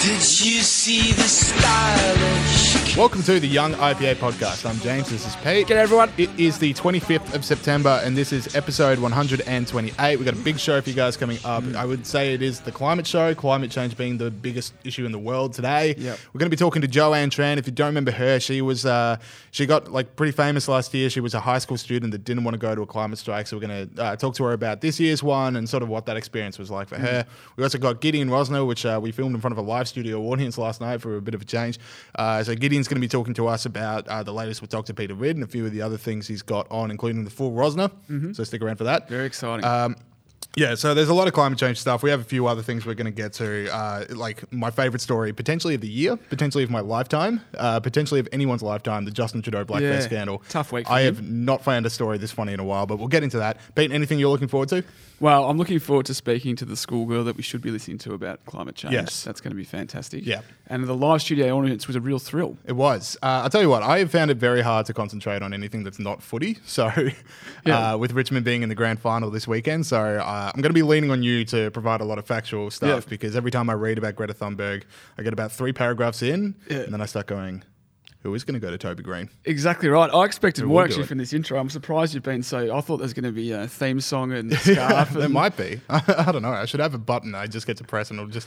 Did you see the stylish? Welcome to the Young IPA podcast. I'm James. This is Pete. G'day, everyone. It is the 25th of September, and this is episode 128. We've got a big show for you guys coming up. Mm. I would say it is the climate show, climate change being the biggest issue in the world today. Yep. We're going to be talking to Joanne Tran. If you don't remember her, she was uh, she got like pretty famous last year. She was a high school student that didn't want to go to a climate strike. So we're going to uh, talk to her about this year's one and sort of what that experience was like for her. We also got Gideon Rozner, which uh, we filmed in front of a live studio audience last night for a bit of a change. Uh, so Gideon's going to be talking to us about uh, the latest with Dr. Peter Ridd and a few of the other things he's got on, including the full Rozner. So stick around for that. Very exciting. Um, yeah, so there's a lot of climate change stuff. We have a few other things we're going to get to, uh, like my favorite story, potentially of the year, potentially of my lifetime, uh, potentially of anyone's lifetime, the Justin Trudeau blackface Yeah, scandal. tough week I him. have not found a story this funny in a while, but we'll get into that. Pete, anything you're looking forward to? Well, I'm looking forward to speaking to the schoolgirl that we should be listening to about climate change. Yes. That's going to be fantastic. Yeah. And the live studio audience was a real thrill. It was. Uh, I'll tell you what, I have found it very hard to concentrate on anything that's not footy. So, Yeah. uh, with Richmond being in the grand final this weekend, so uh, I'm going to be leaning on you to provide a lot of factual stuff Yeah. because every time I read about Greta Thunberg, I get about three paragraphs in, Yeah. and then I start going, who is going to go to Toby Greene? Exactly right. I expected Who more actually from this intro. I'm surprised you've been so. I thought there's going to be a theme song and scarf. there and, might be. I don't know. I should have a button I just get to press and it'll just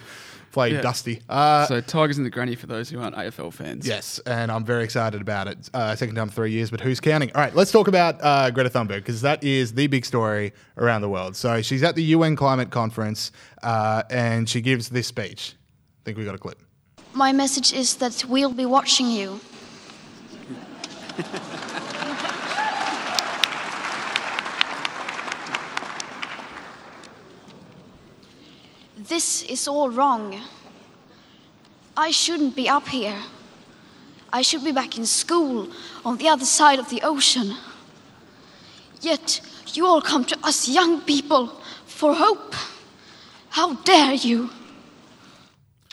play Yeah. Dusty. Uh, So Tigers and the Granny for those who aren't AFL fans. Yes, and I'm very excited about it. Uh, second time in three years, but who's counting? All right, let's talk about uh, Greta Thunberg because that is the big story around the world. So she's at the UN climate conference uh, and she gives this speech. I think we got a clip. My message is that we'll be watching you. this is all wrong. I shouldn't be up here. I should be back in school on the other side of the ocean. Yet you all come to us young people for hope. How dare you?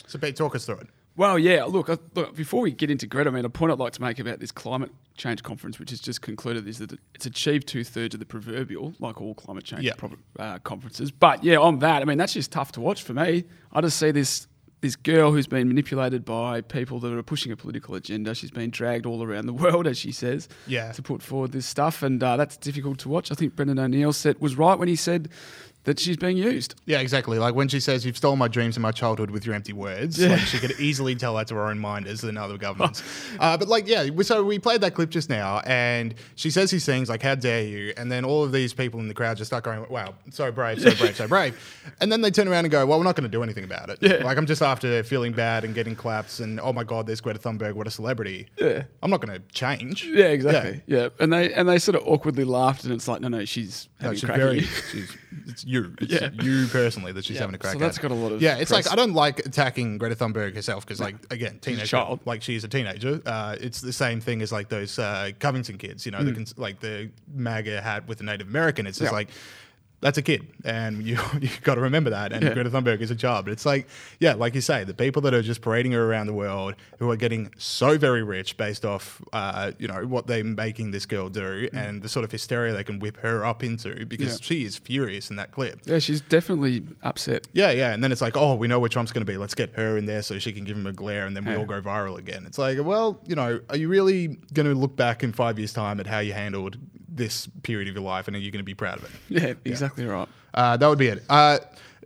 So, Pete, talk us through it. Well, yeah. Look, I, look. Before we get into Greta, I mean, a point I'd like to make about this climate change conference, which has just concluded, is that it's achieved two thirds of the proverbial, like all climate change Yeah. prob- uh, conferences. But yeah, on that, I mean, that's just tough to watch for me. I just see this this girl who's been manipulated by people that are pushing a political agenda. She's been dragged all around the world, as she says, Yeah. to put forward this stuff, and uh, that's difficult to watch. I think Brendan O'Neill said was right when he said that she's being used. Yeah, exactly. Like when she says, You've stolen my dreams and my childhood with your empty words. Yeah. Like she could easily tell that to her own minders than other governments. uh, but like, yeah, so we played that clip just now and she says these things like, How dare you? And then all of these people in the crowd just start going, Wow, so brave, so brave, so brave. And then they turn around and go, Well, we're not going to do anything about it. Yeah. Like, I'm just after feeling bad and getting claps and, Oh my God, there's Greta Thunberg. What a celebrity. Yeah. I'm not going to change. Yeah, exactly. Yeah. and they and they sort of awkwardly laughed, and it's like, no, no, she's No, she's very. She's, you. It's Yeah. you personally that she's having a crack so at. that's got a lot of Yeah, it's press. like I don't like attacking Greta Thunberg herself because, like, again, teenage child. like she's a teenager. Uh, it's the same thing as like those uh, Covington kids, you know, the cons- like the MAGA hat with the Native American. It's just Mm. Yeah. like. That's a kid, and you you got to remember that. And Yeah. Greta Thunberg is a child. But it's like, yeah, like you say, the people that are just parading her around the world, who are getting so very rich based off, uh, you know, what they're making this girl do, and the sort of hysteria they can whip her up into, because Mm. Yeah. she is furious in that clip. Yeah, she's definitely upset. Yeah, yeah. And then it's like, oh, we know where Trump's going to be. Let's get her in there so she can give him a glare and then we Yeah. all go viral again. It's like, well, you know, are you really going to look back in five years' time at how you handled this period of your life and are you going to be proud of it? Yeah, exactly right. Uh, that would be it. Uh,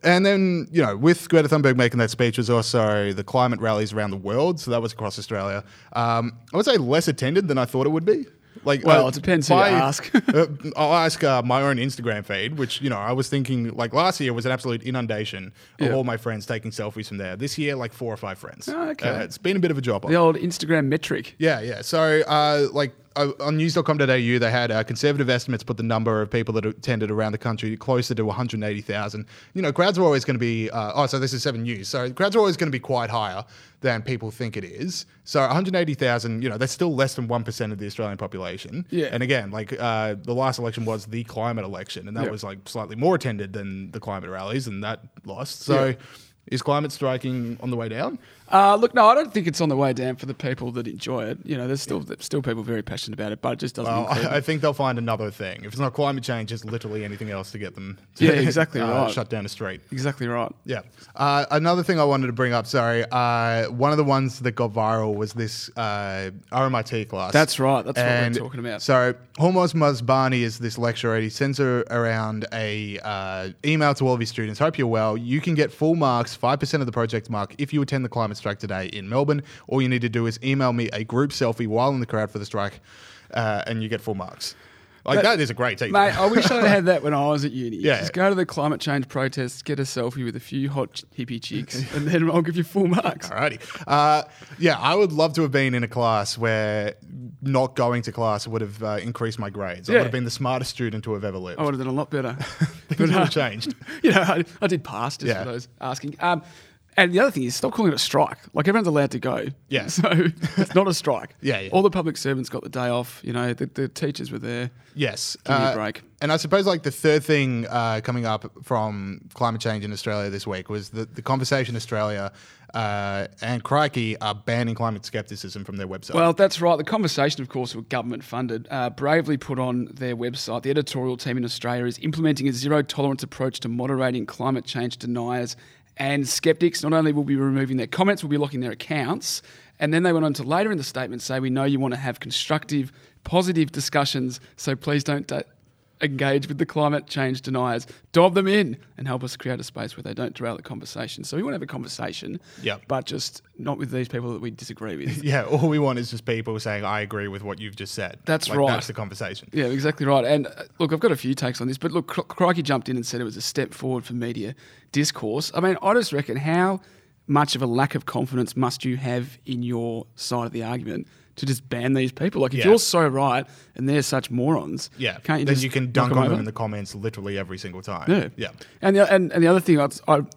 and then, you know, with Greta Thunberg making that speech was also the climate rallies around the world. So that was across Australia. Um, I would say less attended than I thought it would be. Like, Well, uh, it depends who you ask. uh, I'll ask uh, my own Instagram feed, which you know I was thinking like last year was an absolute inundation of Yeah. all my friends taking selfies from there. This year, like four or five friends. Oh, okay. Uh, it's been a bit of a job. The old Instagram metric. Yeah, yeah. So, uh, like on news.com.au, they had uh, conservative estimates put the number of people that attended around the country closer to 180,000. You know, crowds are always going to be, uh, oh, so this is seven news. So, crowds are always going to be quite higher than people think it is. So, 180,000, you know, that's still less than 1% of the Australian population. Yeah. And again, like uh, the last election was the climate election, and that Yeah. was like slightly more attended than the climate rallies, and that lost. So, Yeah. Is climate striking on the way down? Uh, look, no, I don't think it's on the way down for the people that enjoy it. You know, there's still there's still people very passionate about it, but it just doesn't. Well, I, I think they'll find another thing. If it's not climate change, it's literally anything else to get them. To, Yeah, exactly uh, right. Shut down a street. exactly right. Yeah. Uh, another thing I wanted to bring up, sorry, uh, one of the ones that got viral was this uh, RMIT class. That's right, that's what we're talking about. So Hormoz Marzbani is this lecturer. He sends around a uh, email to all of his students. Hope you're well. You can get full marks, five percent of the project mark, if you attend the climate strike today in Melbourne. All you need to do is email me a group selfie while in the crowd for the strike, uh, and you get full marks. Like That- that is a great teacher. Mate, I wish I'd had that when I was at uni. Yeah. Just go to the climate change protests, get a selfie with a few hot hippie chicks, and then I'll give you full marks. Alrighty. Uh, yeah, I would love to have been in a class where not going to class would have uh, increased my grades. I would have been the smartest student to have ever lived. I would have done a lot better. Things But, would uh, have changed. you know, I, I did pass just Yeah. for those asking. Um, and the other thing is, stop calling it a strike. Like everyone's allowed to go. Yeah. So it's not a strike. Yeah, yeah. All the public servants got the day off. You know, the, the teachers were there. Yes. Give me a Uh, break. And I suppose like the third thing uh, coming up from climate change in Australia this week was that the Conversation Australia uh, and Crikey are banning climate skepticism from their website. Well, that's right. The conversation, of course, were government funded. Uh, bravely put on their website. The editorial team in Australia is implementing a zero tolerance approach to moderating climate change deniers and skeptics. Not only will be removing their comments, we'll be locking their accounts. And then they went on to later in the statement say, We know you want to have constructive, positive discussions, so please don't. Engage with the climate change deniers, dob them in, and help us create a space where they don't derail the conversation. So we want to have a conversation, Yep. but just not with these people that we disagree with. yeah, all we want is just people saying, I agree with what you've just said. That's Like, right. That's the conversation. Yeah, exactly right. And uh, look, I've got a few takes on this, but look, Cr- Crikey jumped in and said it was a step forward for media discourse. I mean, I just reckon how much of a lack of confidence must you have in your side of the argument to just ban these people? Like, if Yeah. you're so right and they're such morons, Yeah. can't you then just you can dunk on them over? in the comments literally every single time. Yeah. Yeah. And the, and, and the other thing, I,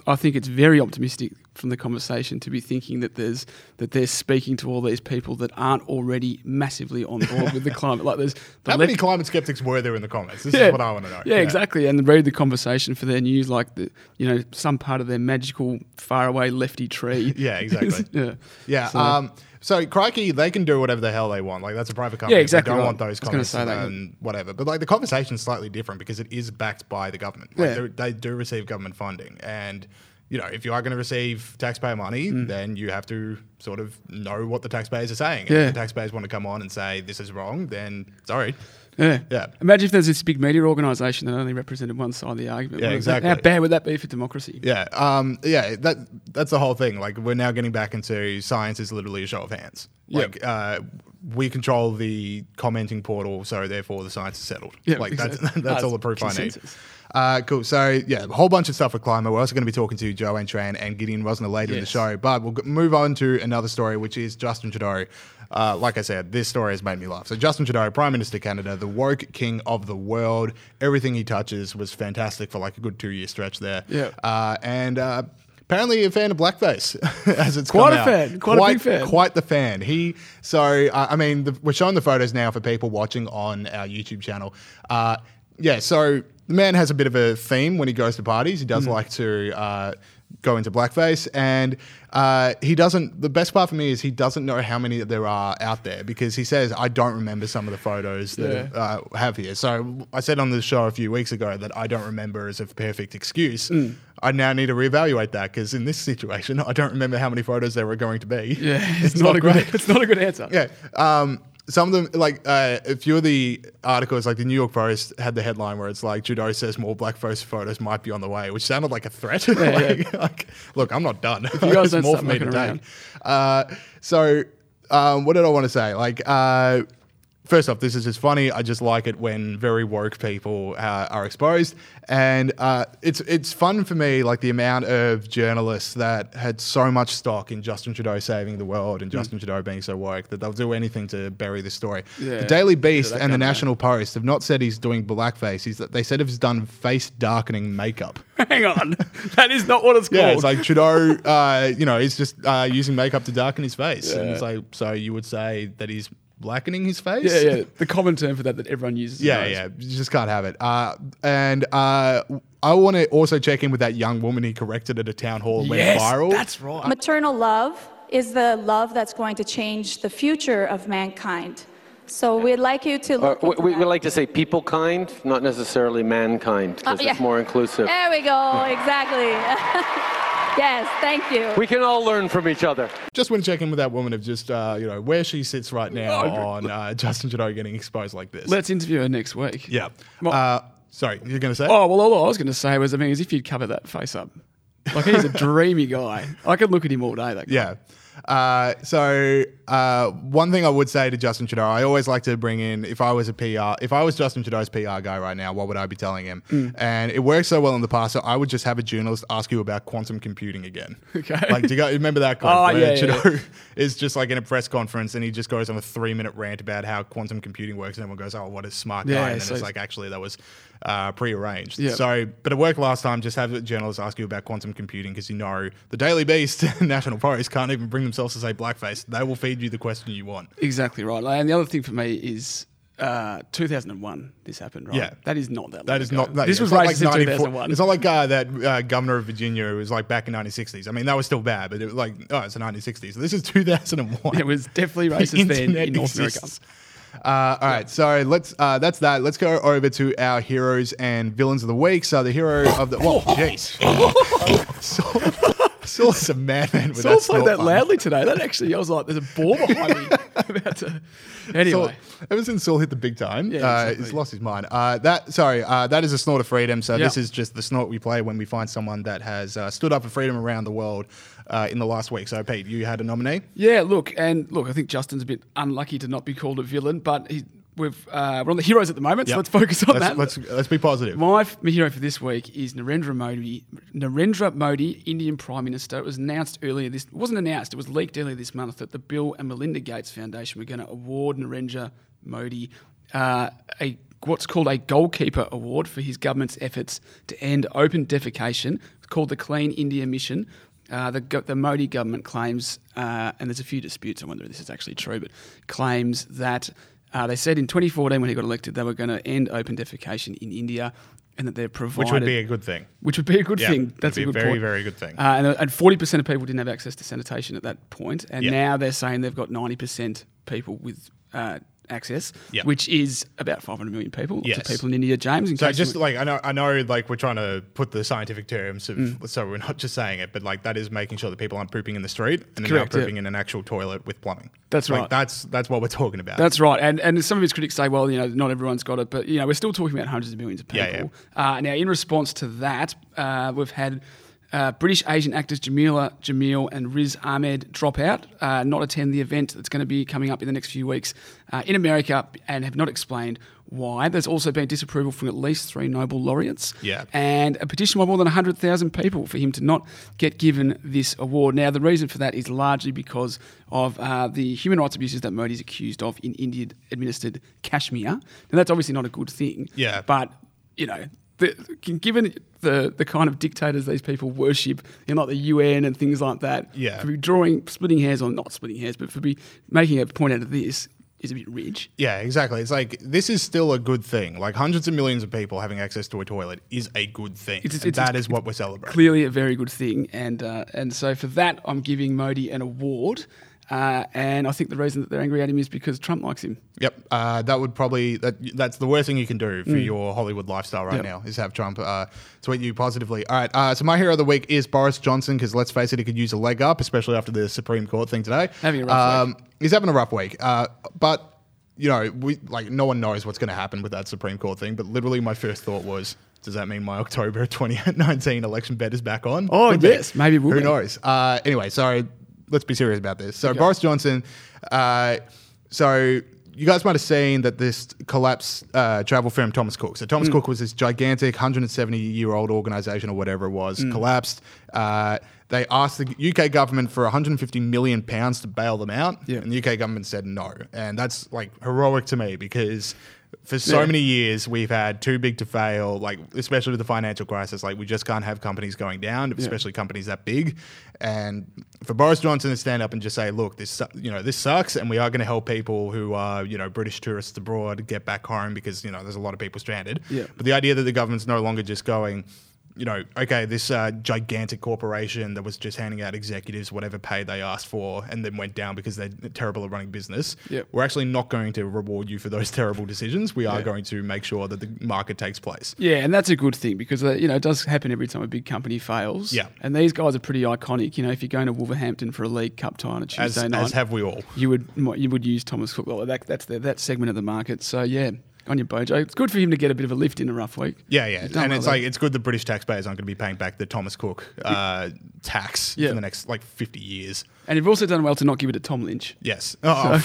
I think it's very optimistic from the conversation to be thinking that there's that they're speaking to all these people that aren't already massively on board with the climate. Like there's the How many climate skeptics were there in the comments? This is what I want to know. Yeah, exactly. And read the conversation for their news, like the you know some part of their magical faraway lefty tree. Yeah, exactly. yeah, Yeah. So- um, so Crikey, they can do whatever the hell they want. Like that's a private company. Yeah, exactly They don't right. want those comments that. and whatever. But like the conversation's slightly different because it is backed by the government. Like Yeah. they're- do receive government funding, and you know if you are going to receive taxpayer money, then you have to sort of know what the taxpayers are saying. Mm. Yeah. if the taxpayers want to come on and say this is wrong, then sorry. Yeah, Yeah. Imagine if there's this big media organisation that only represented one side of the argument. Yeah, What is that- exactly. How bad would that be for democracy? Yeah, um, yeah, that that's the whole thing. Like we're now getting back into science is literally a show of hands. Yep. Like uh, we control the commenting portal, so therefore the science is settled. Yeah, like exactly. that's that's Ah, all the proof I need. Uh, cool. So yeah, a whole bunch of stuff with climate. We're also going to be talking to Joanne Tran and Gideon Rozner later in the show, but we'll move on to another story, which is Justin Trudeau. Uh, like I said, this story has made me laugh. So Justin Trudeau, Prime Minister of Canada, the woke king of the world. Everything he touches was fantastic for like a good two year stretch there. Yeah. Uh, and uh, apparently a fan of blackface, as it's Quite a out. fan, quite a big fan. Quite the fan. He so I I mean the, we're showing the photos now for people watching on our YouTube channel. Uh, yeah, so the man has a bit of a theme when he goes to parties. He does Mm. like to uh, go into blackface, and uh, he doesn't. The best part for me is he doesn't know how many there are out there because he says I don't remember some of the photos that Yeah. uh, have here. So I said on the show a few weeks ago that I don't remember as a perfect excuse. Mm. I now need to reevaluate that because in this situation, I don't remember how many photos there were going to be. Yeah, it's, not, a good. It's not a good answer. Yeah. Um, some of them, like uh, a few of the articles, like the New York Post had the headline where it's like Trudeau says more blackface photos might be on the way, which sounded like a threat. like, like, look, I'm not done. you guys There's more for me to take. Uh, so, um, what did I want to say? Like, uh, First off, this is just funny. I just like it when very woke people uh, are exposed, and uh, it's it's fun for me. Like the amount of journalists that had so much stock in Justin Trudeau saving the world Hmm. and Justin Trudeau being so woke that they'll do anything to bury this story. Yeah. The Daily Beast that and the. National Post have not said he's doing blackface. He's they said he's done face darkening makeup. Hang on, that is not what it's called. Yeah, it's like Trudeau. Uh, you know, he's just uh, using makeup to darken his face, yeah. and it's like so you would say that he's blackening his face. yeah, yeah. The common term for that that everyone uses. Yeah, yeah, you just can't have it. Uh, and uh, I want to also check in with that young woman he corrected at a town hall and yes, went viral. that's right. Maternal love is the love that's going to change the future of mankind. So we'd like you to Uh, look we, into we that. we like to say people kind, not necessarily mankind, because Uh, yeah. it's more inclusive. There we go, exactly. yes, thank you. We can all learn from each other. just want to check in with that woman of just uh, you know where she sits right now Oh, on uh, Justin Trudeau getting exposed like this. Let's interview her next week. yeah. Well- uh, sorry, you're going to say? Oh well, all I was going to say was, I mean, as if you'd cover that face up. Like he's a dreamy guy. I could look at him all day. That guy. Yeah. Uh, so uh, one thing I would say to Justin Trudeau, I always like to bring in if I was a PR, if I was Justin Trudeau's PR guy right now, what would I be telling him? Mm. And it works so well in the past, so I would just have a journalist ask you about quantum computing again. Okay. Like, do you go, remember that quote? Oh, where yeah, yeah, Trudeau is just like in a press conference and he just goes on a three minute rant about how quantum computing works, and everyone goes, "Oh, what a smart guy!" Yeah, and then so it's- like actually that was uh, prearranged. Yeah. So, but it worked last time. Just have a journalist ask you about quantum computing because you know the Daily Beast, National Post can't even bring themselves to say blackface. They will feed you the question you want. Exactly right. And the other thing for me is uh, 2001. This happened, right? Yeah. that is not that. That is ago. not. That, this it's was racist in 94 2001. It's not like uh, that uh, governor of Virginia who was like back in 1960s. I mean, that was still bad, but it was like, oh, it's the 1960s. This is 2001. it was definitely The racist then in North America. Uh, all right, so let's. Uh, that's that. Let's go over to our heroes and villains of the week. So the hero of the. Whoa, jeez. Saul, Saul's a madman with Saul that played that loudly today. That actually, I was like, "There's a ball behind me." about to. Anyway, Saul, ever since Saul hit the big time, Yeah, uh, exactly. he's lost his mind. Uh, that sorry, uh, that is a snort of freedom. So Yeah. this is just the snort we play when we find someone that has uh, stood up for freedom around the world uh, in the last week. So Pete, you had a nominee. Yeah, look, and look, I think Justin's a bit unlucky to not be called a villain, but he, we've uh, we're on the heroes at the moment, so let's focus on let's, that. Let's let's be positive. My my hero for this week is Narendra Modi. Narendra Modi, Indian Prime Minister. It was announced earlier this. It wasn't announced. It was leaked earlier this month that the Bill and Melinda Gates Foundation were going to award Narendra Modi uh, a what's called a goalkeeper award for his government's efforts to end open defecation. It's called the Clean India Mission. Uh, the, the Modi government claims, uh, and there's a few disputes I wonder if this is actually true, but claims that uh, they said in 2014 when he got elected they were going to end open defecation in India, and that they're provided Which would be a good thing. which would be a good Yeah, thing. That's a a good very, point. very good thing. Uh, and, and 40% of people didn't have access to sanitation at that point, and Yeah. now they're saying they've got 90% people with uh, access, Yeah. which is about 500 million people. Lots Yes. of people in India, James. In So just like I know, I know, like we're trying to put the scientific terms, of, Mm. so we're not just saying it, but like that is making sure that people aren't pooping in the street and they're not yeah. pooping in an actual toilet with plumbing. That's Like, right. That's that's what we're talking about. That's right, and and some of his critics say, well, you know, not everyone's got it, but you know, we're still talking about hundreds of millions of Yeah, people. Uh, now, in response to that, uh, we've had uh, British Asian actors Jamila Jamil and Riz Ahmed drop out, uh, not attend the event that's going to be coming up in the next few weeks uh, in America, and have not explained why. There's also been disapproval from at least three Nobel laureates, Yeah. and a petition by more than 100,000 people for him to not get given this award. Now, the reason for that is largely because of uh, the human rights abuses that Modi is accused of in Indian administered Kashmir. Now, that's obviously not a good thing. Yeah. But, you know, the, given the, the kind of dictators these people worship in like the UN and things like that, Yeah. for be drawing, splitting hairs on, not splitting hairs, but for be making a point out of this is a bit rich. Yeah, exactly. It's like this is still a good thing. Like hundreds of millions of people having access to a toilet is a good thing. It's- And it's- that it's is what we're celebrating. clearly a very good thing. And uh, and so for that, I'm giving Modi an award. Uh, and I think the reason that they're angry at him is because Trump likes him. Yep, uh, that would probably that that's the worst thing you can do for your Hollywood lifestyle right Mm. Yep. now is have Trump uh, tweet you positively. All right, uh, so my hero of the week is Boris Johnson because let's face it, he could use a leg up, especially after the Supreme Court thing today. Having a rough week. He's having a rough week, uh, but you know, we like no one knows what's going to happen with that Supreme Court thing. But literally, my first thought was. Does that mean my October 2019 election bet is back on? Oh, Could be. yes, maybe it will Who be. knows? Uh, anyway, sorry. Let's be serious about this. So Boris Johnson. Uh, so you guys might have seen that this collapsed uh, travel firm Thomas Cook. So Mm. Thomas Cook was this gigantic 170 year old organization or whatever it was, Mm. collapsed. Uh, they asked the UK government for 150 million pounds to bail them out, Yeah. and the UK government said no. And that's like heroic to me because for so Yeah. many years we've had too big to fail, like especially with the financial crisis. Like we just can't have companies going down, especially companies that big. And for Boris Johnson to stand up and just say, "Look, this you know this sucks, and we are going to help people who are you know British tourists abroad get back home because you know there's a lot of people stranded." Yeah. But the idea that the government's no longer just going. You know, okay, this uh, gigantic corporation that was just handing out executives whatever pay they asked for and then went down because they're terrible at running business. Yep. We're actually not going to reward you for those terrible decisions. We are Yeah. going to make sure that the market takes place. Yeah, and that's a good thing because uh, you know it does happen every time a big company fails. Yeah. and these guys are pretty iconic. You know, if you're going to Wolverhampton for a League Cup tie on a Tuesday As, night, as have we all. you would you would use Thomas Cook. Well, that, that's the, that segment of the market. So yeah, on your Bojo, it's good for him to get a bit of a lift in a rough week. Yeah, yeah, and well it's there. like it's good the British taxpayers aren't going to be paying back the Thomas Cook uh, tax Yeah. for the next like fifty years. and you've also done well to not give it to Tom Lynch. Yes. Oh,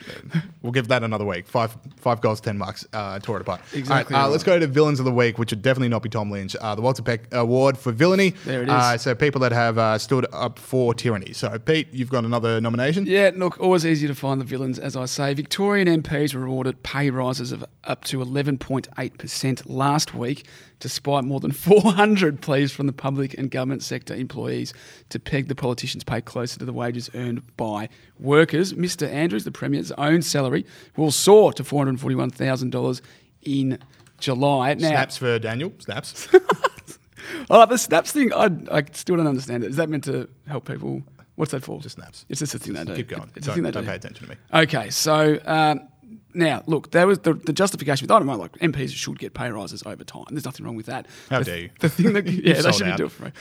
we'll give that another week. Five five goals, ten marks. Uh, tore it apart. Exactly All right, uh, right. let's go to villains of the week, which would definitely not be Tom Lynch. Uh, the Walter Peck Award for villainy. There it Uh, so people that have uh, stood up for tyranny. So Pete, you've got another nomination. Yeah, look, always easy to find the villains, as I say. Victorian MPs were awarded pay rises of up to 11.8% last week, despite more than 400 pleas from the public and government sector employees to peg the politicians' pay closer to the wages earned by workers. Mr. Andrews, the Premier's own salary, will soar to $441,000 in July. Now, Snaps for Daniel. Snaps. Oh, the snaps thing, I, I still don't understand it. Is that meant to help people? What's that for? Just snaps. It's just a thing they do. Keep going. It's don't a thing they don't do. pay attention to me. Okay, so um, now look, there was the, the justification with I don't know, like MPs should get pay rises over time. There's nothing wrong with that. How the, dare you. The thing that yeah, they shouldn't out. do it for free.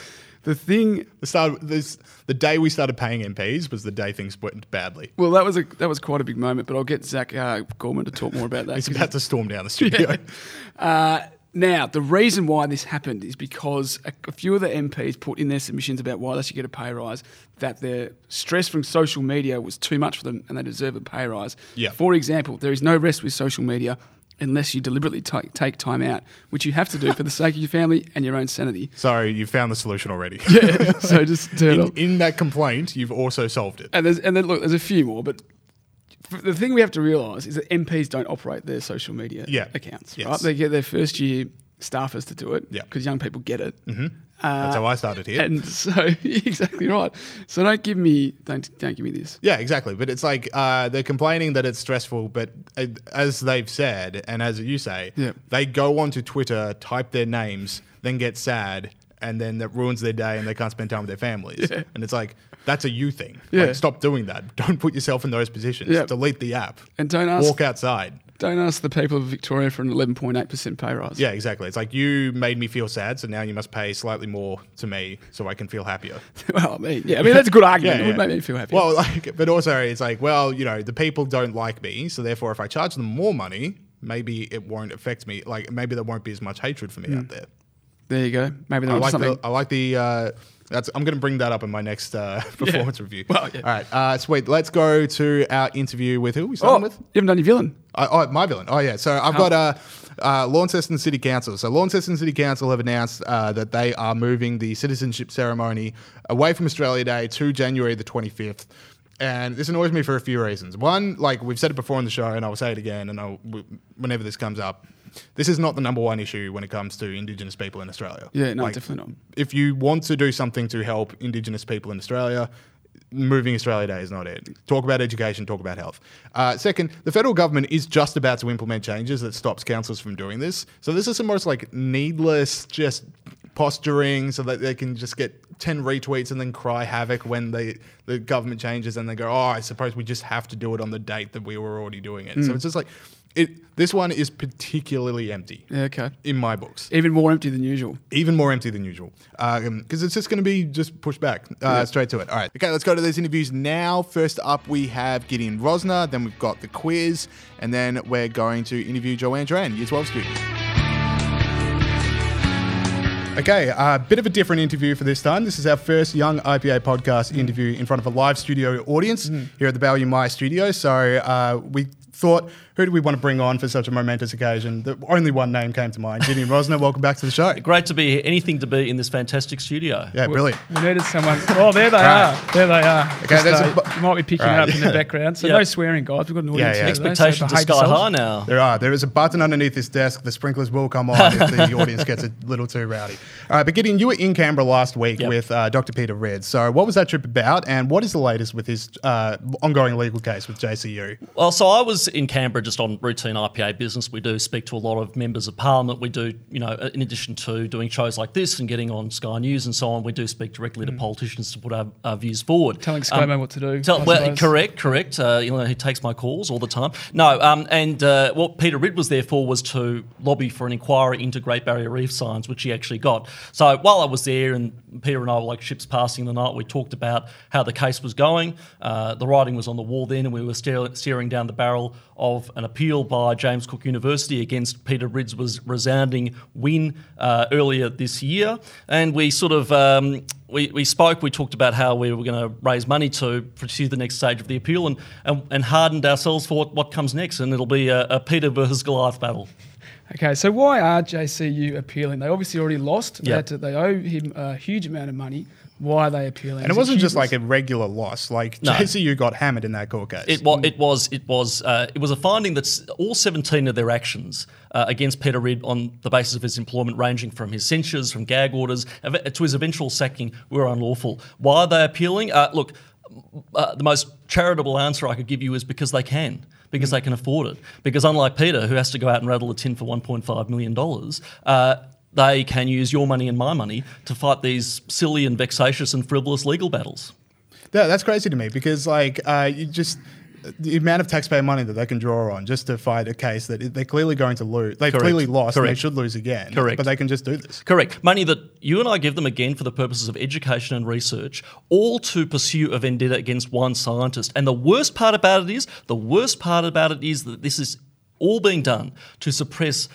The thing, The start. This the day we started paying MPs was the day things went badly. well, that was a that was quite a big moment. But I'll get Zach uh, Gorman to talk more about that. He's about to storm down the studio. Uh, now, the reason why this happened is because a, a few of the MPs put in their submissions about why they should get a pay rise that their stress from social media was too much for them and they deserve a pay rise. Yeah. For example, there is no rest with social media unless you deliberately ta- take time out, which you have to do for the sake of your family and your own sanity. Sorry, you found the solution already. Yeah, so just turn in, off. in that complaint, you've also solved it. And there's and then look, there's a few more, but the thing we have to realise is that MPs don't operate their social media Yeah. accounts. Yes. Right? They get their first year staffers to do it Yeah. because young people get it. Mm-hmm. That's how I started here. And so exactly right. So don't give me don't don't give me this. Yeah, exactly. But it's like uh, they're complaining that it's stressful, but uh, as they've said, and as you say, Yeah. they go onto Twitter, type their names, then get sad, and then that ruins their day and they can't spend time with their families. Yeah. And it's like, that's a you thing. Yeah. Like, stop doing that. Don't put yourself in those positions. Yeah. Delete the app. And don't ask Walk outside. don't ask the people of Victoria for an eleven point eight percent pay rise. Yeah, exactly. It's like you made me feel sad, so now you must pay slightly more to me so I can feel happier. well, I mean, yeah, I mean that's a good argument. it would make me feel happy. Well, like, but also it's like, well, you know, the people don't like me, so therefore, if I charge them more money, maybe it won't affect me. Like, maybe there won't be as much hatred for me Hmm. out there. there you go. Maybe I there was like something. the, I like the. Uh, that's, I'm going to bring that up in my next uh, performance review. Well, yeah. All right, uh, sweet. Let's go to our interview with who we oh, starting with. you haven't done your villain. Uh, oh, my villain. Oh, yeah. So I've got uh, uh, Launceston City Council. So Launceston City Council have announced uh, that they are moving the citizenship ceremony away from Australia Day to January the 25th. And this annoys me for a few reasons. One, like we've said it before on the show, and I'll say it again, and I'll, whenever this comes up, this is not the number one issue when it comes to Indigenous people in Australia. Yeah, no, Like, definitely not. If you want to do something to help Indigenous people in Australia, moving Australia Day is not it. Talk about education, talk about health. Uh, second, the federal government is just about to implement changes that stops councils from doing this. So this is some most like needless, just posturing so that they can just get 10 retweets and then cry havoc when they the government changes and they go, oh, I suppose we just have to do it on the date that we were already doing it. So it's just like, it. this one is particularly empty Yeah, okay. in my books Even more empty than usual. even more empty than usual because it's just going to be just pushed back uh, straight to it. All right, okay, let's go to these interviews now. First up, we have Gideon Rozner, then we've got the quiz, and then we're going to interview Joanne Tran, Year 12 student. Okay, a uh, bit of a different interview for this time. This is our first Young IPA podcast interview in front of a live studio audience here at the Value My studio. So uh, we thought, who do we want to bring on for such a momentous occasion? The only one name came to mind. Gideon Rozner, welcome back to the show. Great to be here. Anything to be in this fantastic studio. Yeah, brilliant. We needed someone. Oh, there they Right. are. There they are. Okay, Just, there's a uh, bu- you might be picking Right, up in the background. So Yeah. no swearing, guys. We've got an audience. yeah. here today, so Expectations are behave sky yourselves. high now. There are. There is a button underneath this desk. The sprinklers will come on if the audience gets a little too rowdy. All right, but Gideon, you were in Canberra last week Yep. with uh, Dr. Peter Ridd. So, what was that trip about, and what is the latest with his uh, ongoing legal case with JCU? Well, so I was in Canberra just on routine IPA business. We do speak to a lot of members of parliament. We do, you know, in addition to doing shows like this and getting on Sky News and so on, we do speak directly to politicians to put our, our views forward. Mm. Telling Um, what to do. Tell, well, correct, correct. Uh, you know, he takes my calls all the time. No, um, and uh, what Peter Ridd was there for was to lobby for an inquiry into Great Barrier Reef signs, which he actually got. So while I was there, and Peter and I were like ships passing the night, we talked about how the case was going. Uh, the writing was on the wall then, and we were staring down the barrel of an appeal by James Cook University against Peter Ridd's was resounding win uh, earlier this year, and we sort of. Um, we, we spoke, we talked about how we were going to raise money to pursue the next stage of the appeal and, and, and hardened ourselves for what, what comes next. And it'll be a, a Peter versus Goliath battle. Okay, so why are JCU appealing? They obviously already lost. They, Yeah. to, they owe him a huge amount of money. Why are they appealing? And it wasn't just like a regular loss. Like No. JCU got hammered in that court case. It was, it was, it was, uh, it was a finding that all 17 of their actions uh, against Peter Ridd on the basis of his employment, ranging from his censures, from gag orders, to his eventual sacking, were unlawful. Why are they appealing? Uh, look, uh, the most charitable answer I could give you is because they can. Because they can afford it. Because unlike Peter, who has to go out and rattle a tin for $1.5 million, uh, they can use your money and my money to fight these silly and vexatious and frivolous legal battles. Yeah, that's crazy to me because like uh, you just the amount of taxpayer money that they can draw on just to fight a case that they're clearly going to lose. They've Correct. clearly lost and they should lose again. Correct. But they can just do this. Correct. Money that you and I give them again for the purposes of education and research, all to pursue a vendetta against one scientist. And the worst part about it is, the worst part about it is that this is all being done to suppress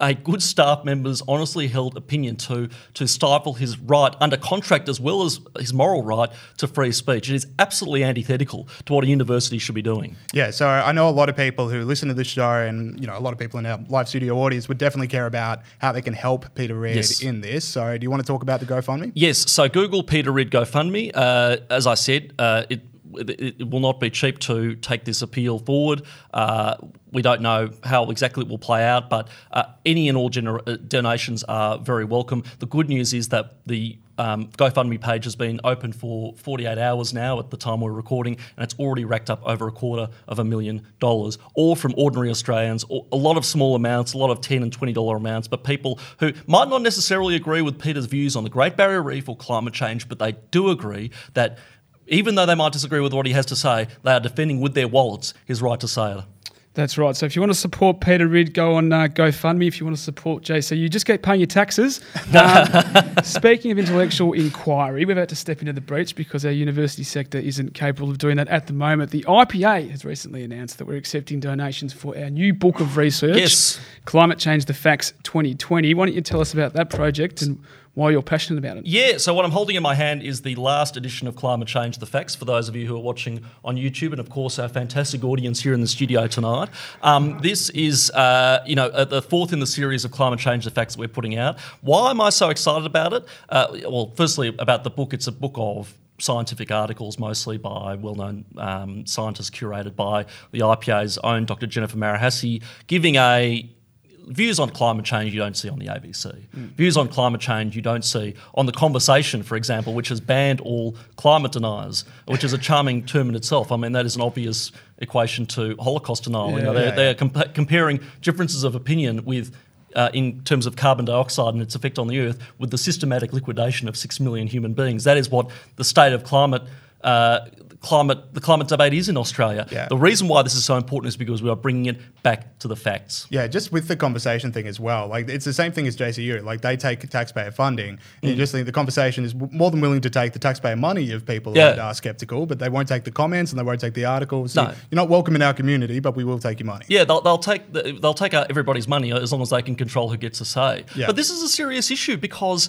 a good staff member's honestly held opinion to to stifle his right under contract as well as his moral right to free speech. It is absolutely antithetical to what a university should be doing. Yeah, so I know a lot of people who listen to this show, and you know a lot of people in our live studio audience would definitely care about how they can help Peter Ridd Yes. in this. So, do you want to talk about the GoFundMe? Yes, so Google Peter Ridd GoFundMe. Uh, as I said, uh, it, it, will not be cheap to take this appeal forward. Uh, we don't know how exactly it will play out, but uh, any and all gener- uh, donations are very welcome. The good news is that the um, GoFundMe page has been open for 48 hours now at the time we're recording, and it's already racked up over a quarter of a million dollars, all from ordinary Australians, a lot of small amounts, a lot of 10 and 20 dollar amounts, but people who might not necessarily agree with Peter's views on the Great Barrier Reef or climate change, but they do agree that even though they might disagree with what he has to say, they are defending with their wallets his right to say it. That's right. So if you want to support Peter Ridd, go on uh, GoFundMe. If you want to support JCU, just keep paying your taxes. Um, speaking of intellectual inquiry, we've had to step into the breach because our university sector isn't capable of doing that at the moment. The IPA has recently announced that we're accepting donations for our new book of research, Yes. Climate Change: The Facts 2020. Why don't you tell us about that project and why you're passionate about it? Yeah, so what I'm holding in my hand is the last edition of Climate Change The Facts for those of you who are watching on YouTube and, of course, our fantastic audience here in the studio tonight. Um, this is, uh, you know, uh, the fourth in the series of Climate Change The Facts that we're putting out. Why am I so excited about it? Uh, well, firstly, about the book, it's a book of scientific articles, mostly by well-known um, scientists curated by the IPA's own Dr. Jennifer Marohasy, giving a views on climate change you don't see on the ABC. Views on climate change you don't see on the conversation, for example, which has banned all climate deniers, which is a charming term in itself. I mean, that is an obvious equation to Holocaust denial. you know, they're, they're compa- comparing differences of opinion with. Uh, in terms of carbon dioxide and its effect on the earth, with the systematic liquidation of six million human beings, that is what the state of climate, uh, climate, the climate debate is in Australia. Yeah. The reason why this is so important is because we are bringing it back to the facts. Yeah, just with the conversation thing as well. Like it's the same thing as JCU. Like they take taxpayer funding, and you Mm. just think the conversation is more than willing to take the taxpayer money of people Yeah. that are skeptical, but they won't take the comments and they won't take the articles. No. You- You're not welcome in our community, but we will take your money. Yeah, they'll, they'll take the, they'll take out everybody's money as long as they can control who gets a say. Yeah. But this is a serious issue because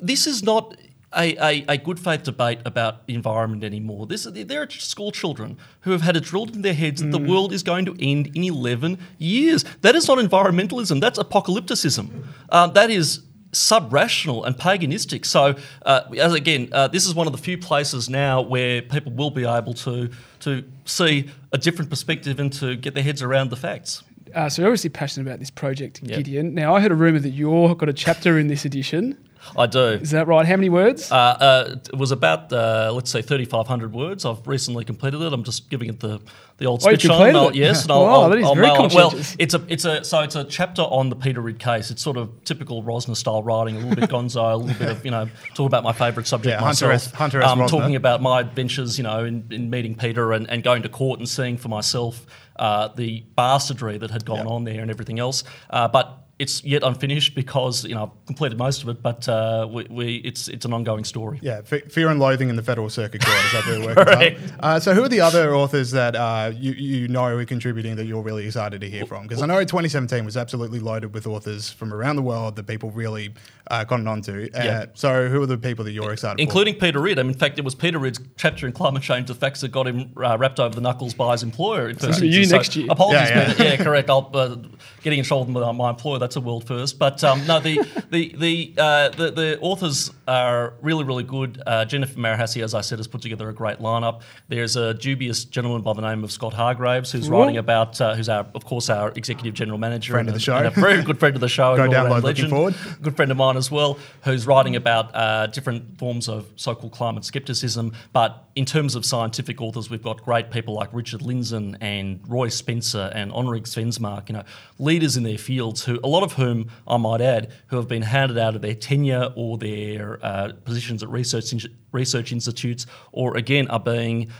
this is not a, a, a good faith debate about the environment anymore. This there are school children who have had it drilled in their heads that the world is going to end in 11 years. That is not environmentalism. That's apocalypticism. Uh, that is sub-rational and paganistic. So, uh, as again, uh, this is one of the few places now where people will be able to to see a different perspective and to get their heads around the facts. Uh, so you're obviously passionate about this project. Gideon. Now, I heard a rumor that you've got a chapter in this edition. I do. Is that right? How many words? Uh, uh, it was about, uh, let's say, 3,500 words. I've recently completed it. I'm just giving it the, the old Oh, you switch on. I'll- it? Yes, and I'll, Wow, I'll, that is I'll very mail it. Well, it's a, it's a, so it's a chapter on the Peter Ridd case. It's sort of typical Rozner style writing, a little bit gonzo, a little bit of, you know, talk about my favourite subject Yeah, Hunter. S- Hunter S. um, Rozner. talking about my adventures, you know, in, in meeting Peter and, and going to court and seeing for myself uh, the bastardry that had gone Yeah. on there and everything else. Uh, but it's yet unfinished because you know I've completed most of it, but uh, we, we it's it's an ongoing story. Yeah, Fe- Fear and Loathing in the Federal Circuit Court. Is that the working Correct. title? Uh, so, who are the other authors that uh, you, you know are contributing that you're really excited to hear from? Because I know 2017 was absolutely loaded with authors from around the world that people really uh, cottoned onto. Uh, Yeah. So, who are the people that you're excited Including Peter Ridd. I mean, in fact, it was Peter Ridd's chapter in climate change, the facts that got him uh, wrapped over the knuckles by his employer. In first you instance. next year. Apologies, Yeah, yeah. Peter. yeah, correct. I'll, uh, getting in trouble with my employer, that's a world first. But um, no, the the the, uh, the the authors are really really good. Uh, Jennifer Marohasy, as I said, has put together a great lineup. There's a dubious gentleman by the name of Scott Hargreaves who's writing about uh, who's our of course our executive general manager, Friend and of the show. and a very good friend of the show, Go and download legend. Forward. good friend of mine as well, who's writing about uh, different forms of so-called climate skepticism. But in terms of scientific authors, we've got great people like Richard Lindzen and Roy Spencer and Henrik Svensmark, you know, leaders in their fields who, a lot of whom, I might add, who have been handed out of their tenure or their uh, positions at research in- research institutes, or again are being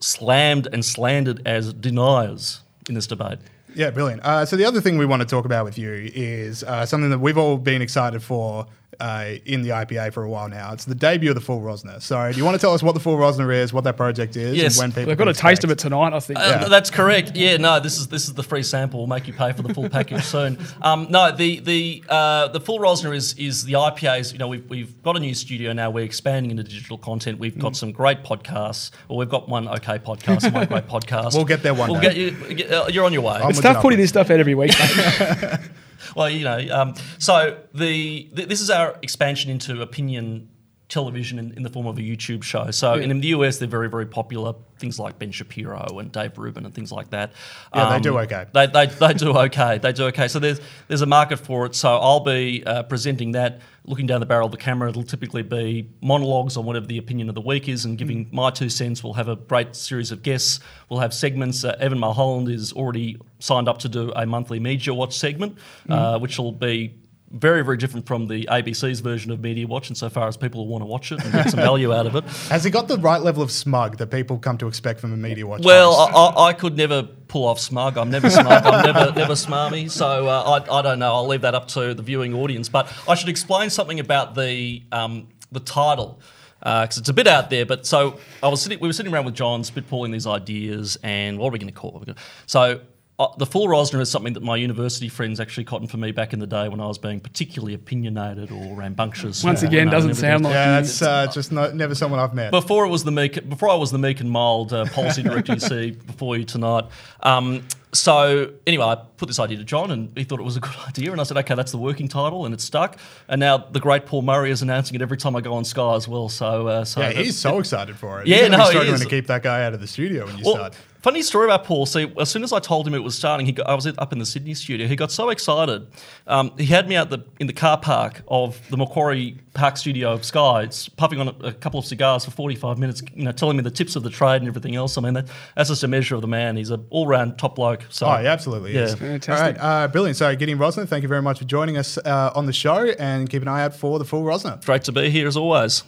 slammed and slandered as deniers in this debate. Yeah, brilliant. Uh, so the other thing we want to talk about with you is uh, something that we've all been excited for uh, in the IPA for a while now. It's the debut of the Full Rozner. So do you want to tell us what the Full Rozner is, what that project is, Yes. and when people They've got can a taste of it tonight, I think. Uh, th- That's correct. Yeah, no, this is this is the free sample. We'll make you pay for the full package soon. Um, no, the the uh, the full Rozner is is the IPAs. You know, we've, we've got a new studio now. We're expanding into digital content. We've got some great podcasts. Well, we've got one okay podcast one great podcast. We'll get there one We'll day. get you. get- uh, You're on your way. I'm it's tough putting this stuff out every week. Well, you know, um, so the, th this is our expansion into opinion television in, in the form of a YouTube show. So in the US, they're very, very popular. Things like Ben Shapiro and Dave Rubin and things like that. Um, Yeah, they do okay. They, they, they do okay. They do okay. So there's there's a market for it. So I'll be uh, presenting that, looking down the barrel of the camera. It'll typically be monologues on whatever the opinion of the week is, and giving my two cents. We'll have a great series of guests. We'll have segments. Uh, Evan Mulholland is already signed up to do a monthly media watch segment, uh, which will be very, very different from the ABC's version of Media Watch insofar as people want to watch it and get some value out of it. Has he got the right level of smug that people come to expect from a media watch? Well. I, I, I could never pull off smug. I'm never smug. I'm never never smarmy. So uh, I, I don't know. I'll leave that up to the viewing audience. But I should explain something about the um, the title because it's a bit out there. But so I was sitting. We were sitting around with John, spitballing these ideas, and what are we going to call it? So. Uh, the full Rozner is something that my university friends actually cottoned for me back in the day when I was being particularly opinionated or rambunctious. Once again, know, doesn't sound like yeah, you. that's uh, just not, never someone I've met. before it was the meek, before I was the meek and mild uh, policy director you see before you tonight. Um, so anyway, I put this idea to John, and he thought it was a good idea, and I said, okay, that's the working title, and it's stuck. And now the great Paul Murray is announcing it every time I go on Sky as well. So, uh, so yeah, that- he's so excited for it. Yeah, He's gonna be no, he struggling is. to keep that guy out of the studio when you Well, start. Funny story about Paul. See, as soon as I told him it was starting, he got, I was up in the Sydney studio. He got so excited. Um, he had me out the in the car park of the Macquarie Park studio of Sky, s- puffing on a, a couple of cigars for forty five minutes. You know, telling me the tips of the trade and everything else. I mean, that, that's just a measure of the man. He's an all round top bloke. So Oh, he absolutely is. Yeah. Fantastic. All right, uh, brilliant. So, Gideon Rozner, thank you very much for joining us uh, on the show, and keep an eye out for the full Rozner. great to be here as always.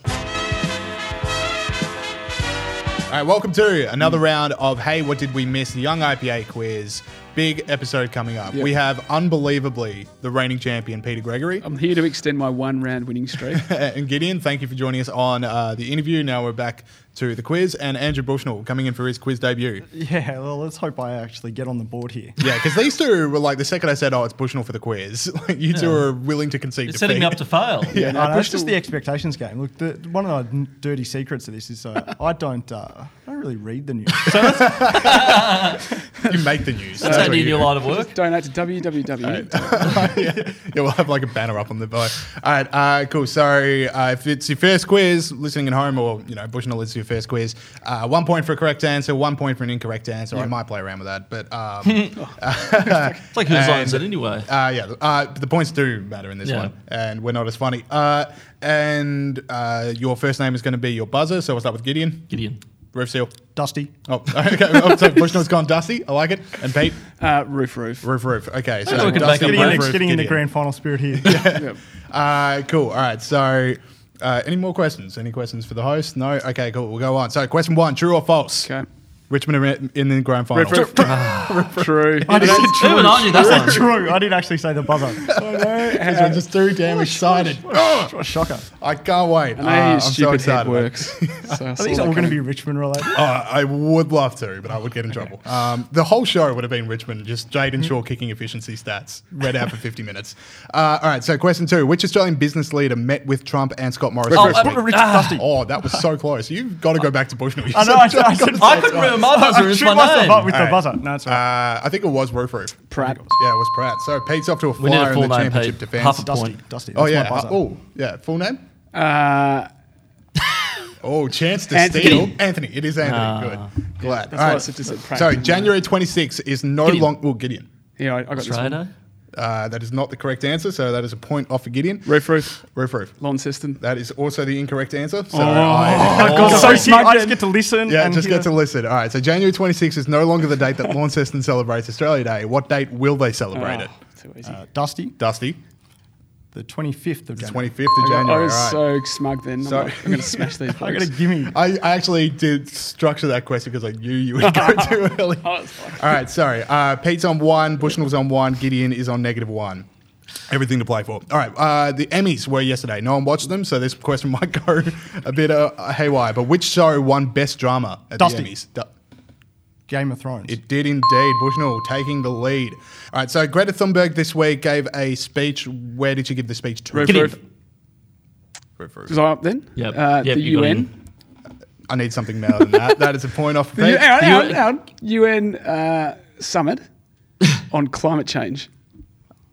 All right, welcome to another round of Hey, What Did We Miss? The Young IPA quiz. Big episode coming up. Yep. We have unbelievably the reigning champion, Peter Gregory. I'm here to extend my one round winning streak. and Gideon, thank you for joining us on uh, the interview. Now we're back to the quiz, and Andrew Bushnell coming in for his quiz debut. Yeah, well, let's hope I actually get on the board here. Yeah, because these two were like the second I said, "Oh, it's Bushnell for the quiz." Like you two are willing to concede. It's setting me up to fail. Yeah, No, no, it's just the expectations game. Look, the, one of the dirty secrets of this is uh, I don't, uh, I don't don't really read the news. You make the news. That's what handy in you your do. line of work. Donate to www. yeah, yeah, we'll have like a banner up on the boat. All right, uh, cool. So uh, if it's your first quiz, listening at home, or you know, Bushnell is your first quiz, uh, one point for a correct answer, one point for an incorrect answer. I might play around with that, but um, It's like whose line is it anyway? uh, yeah, uh, the points do matter in this Yeah. one, and we're not as funny. Uh, and uh, your first name is going to be your buzzer, so we'll start with Gideon. Gideon. Roof seal. Dusty. Oh, okay. oh, so Bushnell's gone Dusty. I like it. And Pete, Uh, roof, roof. roof, roof. Okay, so know we could Dusty, Getting, in, roof, the, getting in the grand final spirit here. Yep. Uh, cool. All right. So, uh, any more questions? Any questions for the host? No. Okay. Cool. We'll go on. So, question one: True or false? Okay. Richmond in in the grand final. Roof, roof. True. I did Even I knew that one. True. I didn't actually say the buzzer. Because I'm just too damn excited. what a shocker. I can't wait. I know uh, I'm so stupid excited. head works. So I Are saw these all going to be Richmond related? Oh, I would love to, but I would get in trouble. Um, the whole show would have been Richmond, just Jayden Short kicking efficiency stats, read out for 50 minutes. Uh, all right, so question two. Which Australian business leader met with Trump and Scott Morrison Oh, uh. Richard Ah. Dusty. Oh, that was so close. You've got to go back to Bushnell. You I know, said- I said- I said- I couldn't remember my buzzer I is shoot my myself name. up with the Alright. buzzer. No, it's all right. Uh, I think it was Roof Roof. Pratt. Yeah, it was Pratt. So Pete's off to a We need flyer a in the name, championship Pete. defence. Half a Dusty. point. Dusty. Oh That's yeah. my buzzer. oh yeah. Full name. Uh, Oh, chance to Anthony. steal. Anthony. It is Anthony. Ah. Good. Glad. that's why I said- just said Pratt. So January 26th is no Gideon. longer. Well, Gideon. yeah, I, I got this one. Australia. Uh, that is not the correct answer, so that is a point off for Gideon. Roof, roof. Roof roof. Launceston. That is also the incorrect answer. So Oh. I, Oh, God, so so I just get to listen. yeah, and just hear- get to listen. All right, so January 26 is no longer the date that Launceston celebrates Australia Day. What date will they celebrate it? Oh, too easy. Uh, Dusty, Dusty, the 25th of the January. 25th of I, got- January. I was all right. so smug then. So- I'm, like, I'm going to smash these. I got blokes. a gimme. I, I actually did structure that question because I knew you would go too early. Oh, it's fine. All right, sorry. Uh, Pete's on one, Bushnell's on one, Gideon is on negative one. Everything to play for. All right, uh, the Emmys were yesterday. No one watched them, so this question might go a bit uh, haywire. But which show won Best Drama at Dusty. the Emmys? Du- Game of Thrones. it did indeed. Bushnell taking the lead. All right, so Greta Thunberg this week gave a speech. Where did she give the speech to? Roof, Gideon. roof. Roof, roof. Was I up then? Yep. Uh, Yep, the UN. I need something more than that. that is a point off. for The, Pete. hang on, hang on, UN. UN uh, summit on climate change.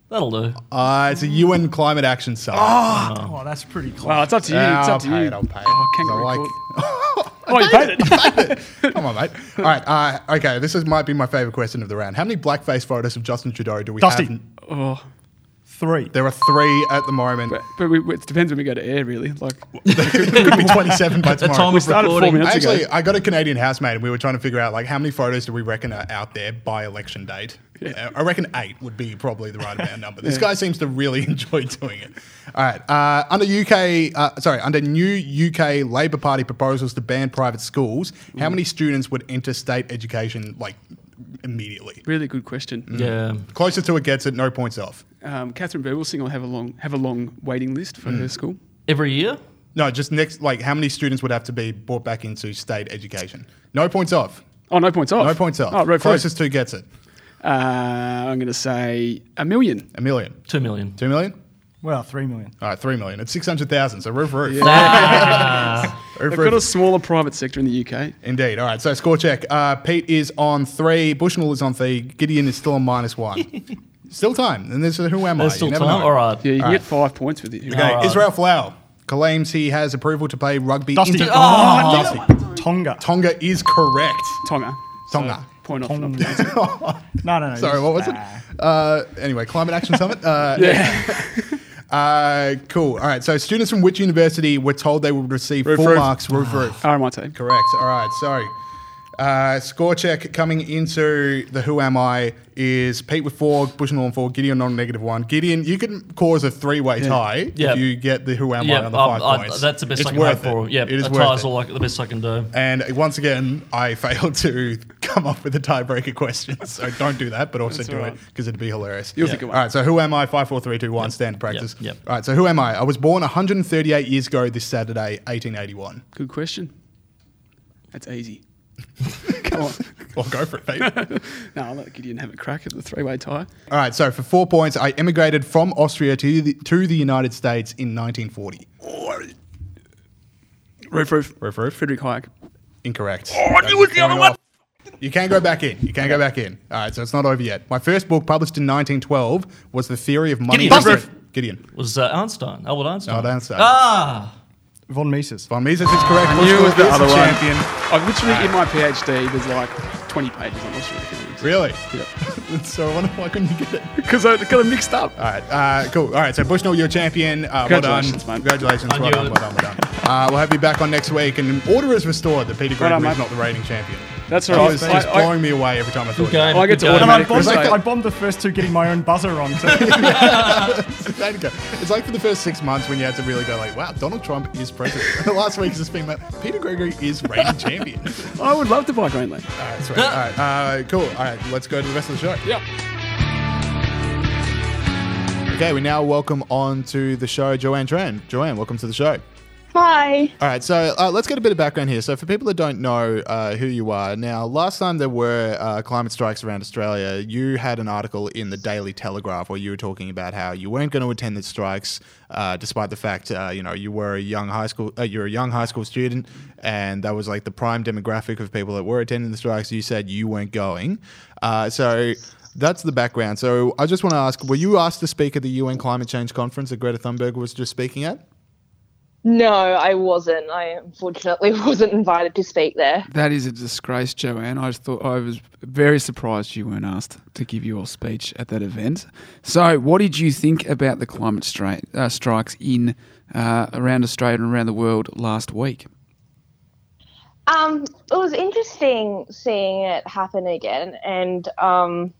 That'll do. Uh, it's a UN Climate Action Summit. oh, that's pretty close. Well, it's up to you. Yeah, it's I'll up to pay you. it. I'll pay it. Oh, 'cause kangaroo I court. Oh, you paid it. it. Come on, mate. All right. Uh, okay, this is, might be my favorite question of the round. How many blackface photos of Justin Trudeau do we Dusty. have? oh, Three. There are three at the moment. but, but we, it depends when we go to air, really. Like, there could be 27 by The tomorrow. time of started four recording. minutes ago. Actually, I got a Canadian housemate, and we were trying to figure out like how many photos do we reckon are out there by election date. Uh, I reckon eight would be probably the right amount number. This guy seems to really enjoy doing it. All right, uh, under UK, uh, sorry, under new UK Labor Party proposals to ban private schools, how many students would enter state education like immediately? really good question. Yeah. Closer to it gets it, no points off. Um, Catherine Birbalsingh will have a long have a long waiting list for her school. Every year? No, just next, like how many students would have to be brought back into state education? No points off. Oh, no points off. No points off. Oh, right, Closest to gets it. Uh, I'm going to say a million. A million. Two million. Two million? Well, three million. All right, three million. It's 600,000, so roof roof. Ah. Roof, They've roof. got a smaller private sector in the UK. Indeed. All right, so score check. Uh, Pete is on three. Bushnell is on three. Gideon is still on minus one. still time. And there's a who am I? There's You still never time. know. All right. Yeah, you All get right. five points with it. Okay, All right. Israel Folau claims he has approval to play rugby. Dusty. inter- Oh, Dusty. Tonga. Tonga is correct. Tonga. Tonga. Point off. Tonga. not pronouncing it. No, no, no. Sorry, what was it? Uh, anyway, Climate Action Summit. Uh, Yeah. Uh, cool. All right, so students from which university were told they would receive Roof, full roof. marks? Roof, roof. RMIT. Correct. All right. Sorry. Uh, score check coming into the Who Am I is Pete with four, Bushnell on four, Gideon on negative one. Gideon, you can cause a three-way tie Yeah. if you get the Who Am Yeah, I on the um, five I- points. that's the best it's I can hope worth for. It. Yeah, it is a worth tie's it. all like the best I can do. And once again, I failed to come up with a tiebreaker question. So don't do that, but also do all it because it'd be hilarious. You'll think of All one. so who am I? Five, four, three, two, one. Standard practice. yep. All right, so who am I? I was born 138 years ago this Saturday, 1881. Good question. That's easy. Come on. Well, go for it, Pete. No, I'll let Gideon have a crack at the three-way tie. All right, so for four points, I emigrated from Austria to the, to the United States in 1940. Roof, roof. Roof, roof. Friedrich Hayek. Incorrect. Oh, I knew it was the other one. You can go back in. You can go back in. All right, so it's not over yet. My first book, published in 1912, was The Theory of Money. Gideon. Gideon. Gideon. Was uh, Einstein, Albert Einstein. Albert Einstein. Ah, Von Mises. Von Mises is correct. I knew it was the other is one. champion. I literally, in my PhD, there's like 20 pages on Australia. Really? Yeah. so I wonder why couldn't you get it? Because I got it mixed up. All right, uh, cool. All right, so Bushnell, you're champion. Uh, well done. Congratulations, mate. Congratulations. I Well done, well done, well done. Uh, we'll have you back on next week, and order is restored that Peter Well Gregory done, is not the reigning champion. That's That all right. was I- just I- blowing me away every time I thought. good game. I get to game. And I bombed, respect. I bombed the first two getting my own buzzer on too. There you go. It's like for the first six months when you had to really go like, wow, Donald Trump is president. the Last week has just been like, Peter Gregory is reigning champion. I would love to buy Greenland. All right, sweet. All right, uh, cool. All right, let's go to the rest of the show. Yeah. Okay, we now welcome on to the show Joanne Tran. Joanne, welcome to the show. Hi. All right, so uh, let's get a bit of background here. So, for people that don't know uh, who you are, now, last time there were uh, climate strikes around Australia, you had an article in the Daily Telegraph where you were talking about how you weren't going to attend the strikes, uh, despite the fact, uh, you know, you were a young high school, uh, you're a young high school student, and that was like the prime demographic of people that were attending the strikes. You said you weren't going, so. That's the background. So I just want to ask: Were you asked to speak at the UN climate change conference that Greta Thunberg was just speaking at? No, I wasn't. I unfortunately wasn't invited to speak there. That is a disgrace, Joanne. I thought I was very surprised you weren't asked to give your speech at that event. So, what did you think about the climate stri- uh, strikes in uh, around Australia and around the world last week? Um, it was interesting seeing it happen again, and um,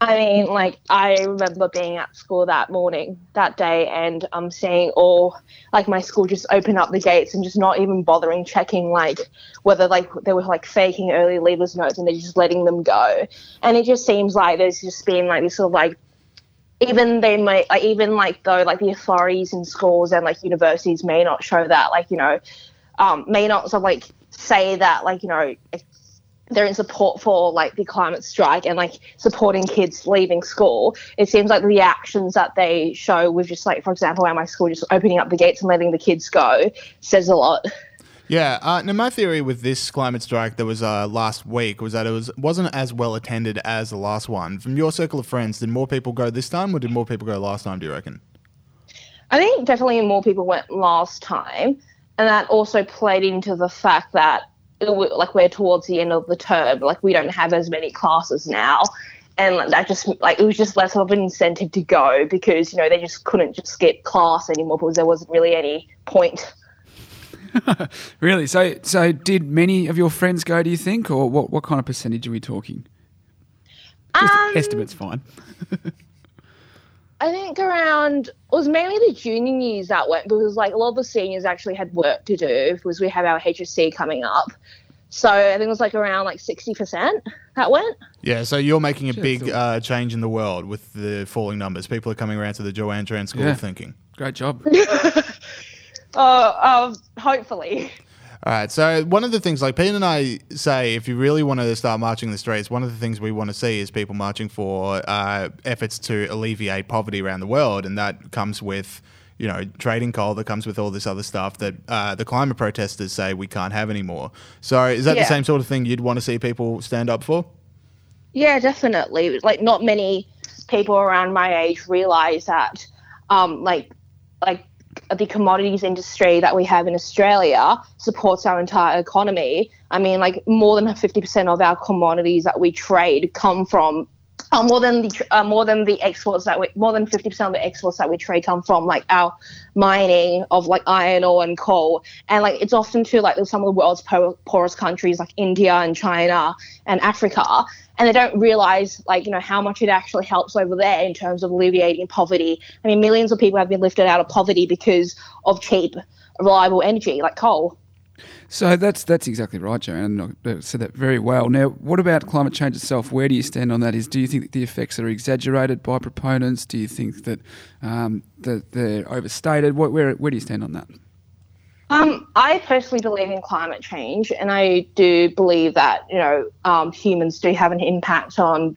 I mean, like I remember being at school that morning, that day, and um, seeing all like my school just open up the gates and just not even bothering checking like whether like they were like faking early leavers notes and they're just letting them go, and it just seems like there's just been like this sort of like even they may like even like though like the authorities in schools and like universities may not show that like you know um, may not sort of like say that like you know they're in support for like the climate strike and like supporting kids leaving school it seems like the actions that they show with just like for example at my school just opening up the gates and letting the kids go says a lot Yeah. Uh, now, my theory with this climate strike that was uh, last week was that it was wasn't as well attended as the last one. From your circle of friends, did more people go this time, or did more people go last time? Do you reckon? I think definitely more people went last time, and that also played into the fact that like we're towards the end of the term, like we don't have as many classes now, and that just like it was just less of an incentive to go because you know they just couldn't just skip class anymore because there wasn't really any point. Really? So, so did many of your friends go? Do you think, or what? What kind of percentage are we talking? Just Um, estimates, fine. I think around it was mainly the junior years that went because like a lot of the seniors actually had work to do because we have our HSC coming up. So I think it was like around like sixty percent that went. Yeah. So you're making a big uh, change in the world with the falling numbers. People are coming around to the Joanne Tran School Yeah. of Thinking. Great job. Uh, uh, hopefully. All right. So one of the things, like Pete and I say, if you really want to start marching the streets, one of the things we want to see is people marching for uh, efforts to alleviate poverty around the world, and that comes with. You know, trading coal that comes with all this other stuff that uh, the climate protesters say we can't have anymore. So, is that the same sort of thing you'd want to see people stand up for? Yeah, definitely. Like not many people around my age realize that um like like the commodities industry that we have in Australia supports our entire economy. I mean, like more than 50% of our commodities that we trade come from uh, more than the uh, more than the exports that we more than 50% of the exports that we trade come from like our mining of like iron ore and coal. And like it's often to like some of the world's po- poorest countries like India and China and Africa and they don't realize like you know how much it actually helps over there in terms of alleviating poverty. I mean millions of people have been lifted out of poverty because of cheap reliable energy like coal So that's that's exactly right, Joanne. I said that very well. Now, what about climate change itself? Where do you stand on that? Is do you think that the effects are exaggerated by proponents? Do you think that um, that they're overstated? What, where where do you stand on that? Um, I personally believe in climate change, and I do believe that you know um, humans do have an impact on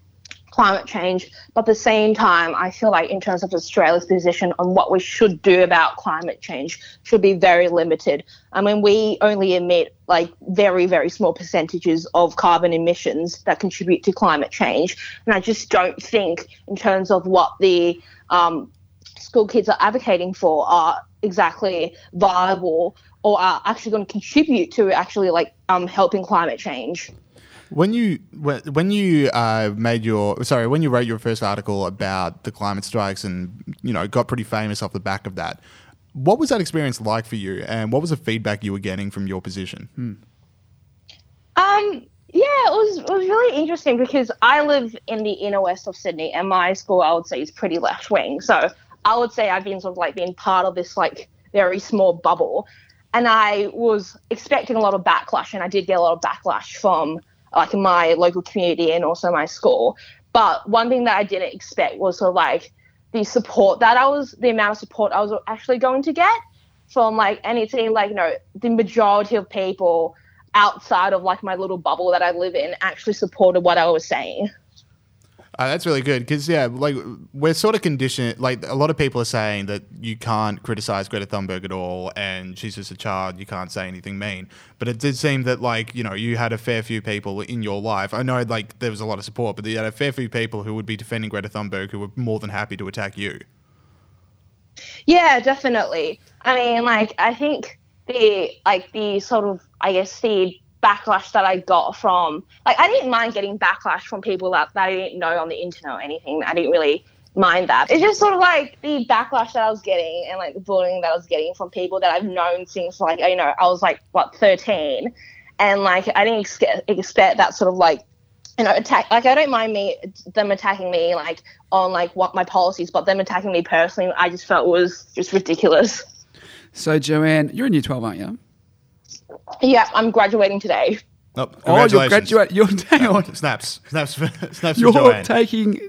climate change. But at the same time, I feel like in terms of Australia's position on what we should do about climate change should be very limited. I mean, we only emit like very, very small percentages of carbon emissions that contribute to climate change. And I just don't think, in terms of what the um, school kids are advocating for, are exactly viable or are actually going to contribute to actually like um, helping climate change. When you when you uh, made your sorry when you wrote your first article about the climate strikes and you know got pretty famous off the back of that, what was that experience like for you, and what was the feedback you were getting from your position? Um, yeah, it was it was really interesting because I live in the inner west of Sydney, and my school I would say is pretty left wing. So I would say I've been sort of like being part of this like very small bubble, and I was expecting a lot of backlash, and I did get a lot of backlash from Uh, like my local community and also my school. But one thing that I didn't expect was sort of like the support that I was, the amount of support I was actually going to get from like, and like, you know, the majority of people outside of like my little bubble that I live in actually supported what I was saying. Uh, that's really good because yeah, like we're sort of conditioned. Like a lot of people are saying that you can't criticize Greta Thunberg at all, and she's just a child. You can't say anything mean. But it did seem that like you know you had a fair few people in your life. I know like there was a lot of support, but you had a fair few people who would be defending Greta Thunberg who were more than happy to attack you. Yeah, definitely. I mean, like I think the like the sort of I guess the backlash that I got from like I didn't mind getting backlash from people that, that I didn't know on the internet or anything. I didn't really mind that. It's just sort of like the backlash that I was getting and like the bullying that I was getting from people that I've known since like you know I was like what thirteen, and like I didn't ex- expect that sort of like you know attack. Like I don't mind me them attacking me like on like what my policies, but them attacking me personally, I just felt was just ridiculous. So, Joanne, you're in year 12, aren't you? Yeah, I'm graduating today. Oh, Oh, you're congratulations. graduate. You're hang on. Snaps, snaps, for, snaps You're for Joanne. taking